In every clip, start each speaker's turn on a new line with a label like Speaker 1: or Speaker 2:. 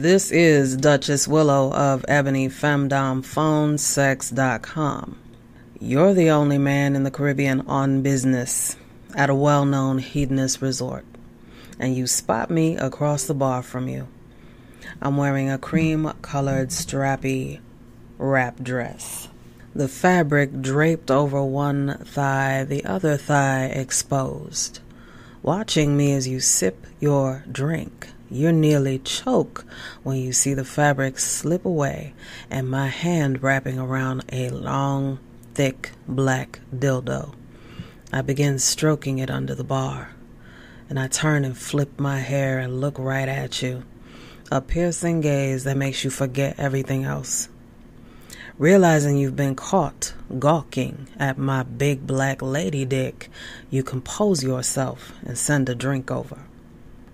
Speaker 1: This is Duchess Willow of EbonyFemdomPhoneSex.com. You're the only man in the Caribbean on business at a well known hedonist resort, and you spot me across the bar from you. I'm wearing a cream colored strappy wrap dress. The fabric draped over one thigh, the other thigh exposed. Watching me as you sip your drink you nearly choke when you see the fabric slip away and my hand wrapping around a long, thick black dildo. I begin stroking it under the bar, and I turn and flip my hair and look right at you. A piercing gaze that makes you forget everything else. Realizing you've been caught gawking at my big black lady dick, you compose yourself and send a drink over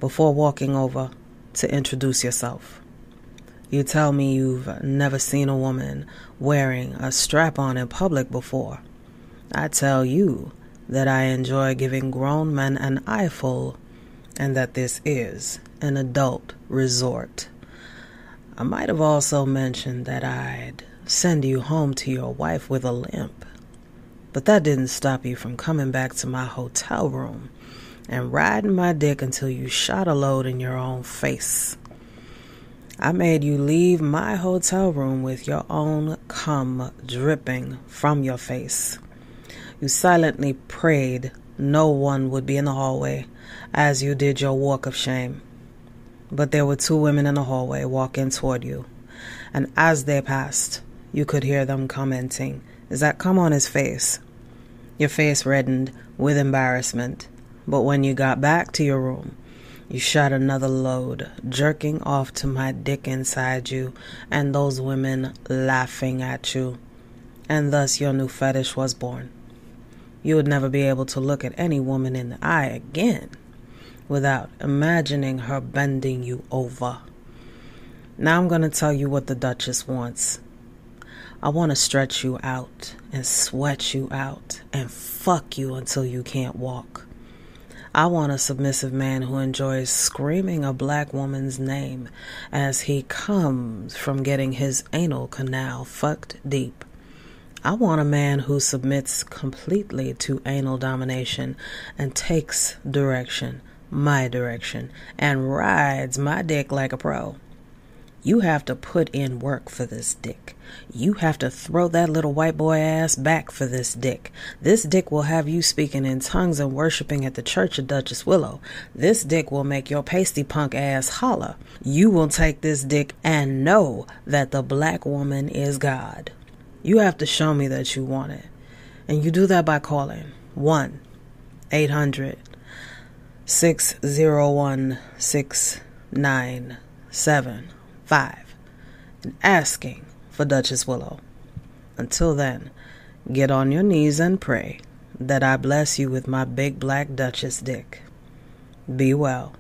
Speaker 1: before walking over to introduce yourself. You tell me you've never seen a woman wearing a strap on in public before. I tell you that I enjoy giving grown men an eyeful and that this is an adult resort. I might have also mentioned that I'd send you home to your wife with a limp, but that didn't stop you from coming back to my hotel room and riding my dick until you shot a load in your own face. I made you leave my hotel room with your own cum dripping from your face. You silently prayed no one would be in the hallway as you did your walk of shame. But there were two women in the hallway walking toward you, and as they passed, you could hear them commenting, Is that cum on his face? Your face reddened with embarrassment but when you got back to your room, you shot another load, jerking off to my dick inside you, and those women laughing at you. And thus your new fetish was born. You would never be able to look at any woman in the eye again without imagining her bending you over. Now I'm going to tell you what the Duchess wants. I want to stretch you out and sweat you out and fuck you until you can't walk. I want a submissive man who enjoys screaming a black woman's name as he comes from getting his anal canal fucked deep. I want a man who submits completely to anal domination and takes direction, my direction, and rides my dick like a pro. You have to put in work for this dick. You have to throw that little white boy ass back for this dick. This dick will have you speaking in tongues and worshiping at the church of Duchess Willow. This dick will make your pasty punk ass holler. You will take this dick and know that the black woman is God. You have to show me that you want it. And you do that by calling 1 800 601 6997 five and asking for Duchess Willow. Until then, get on your knees and pray that I bless you with my big black Duchess dick. Be well.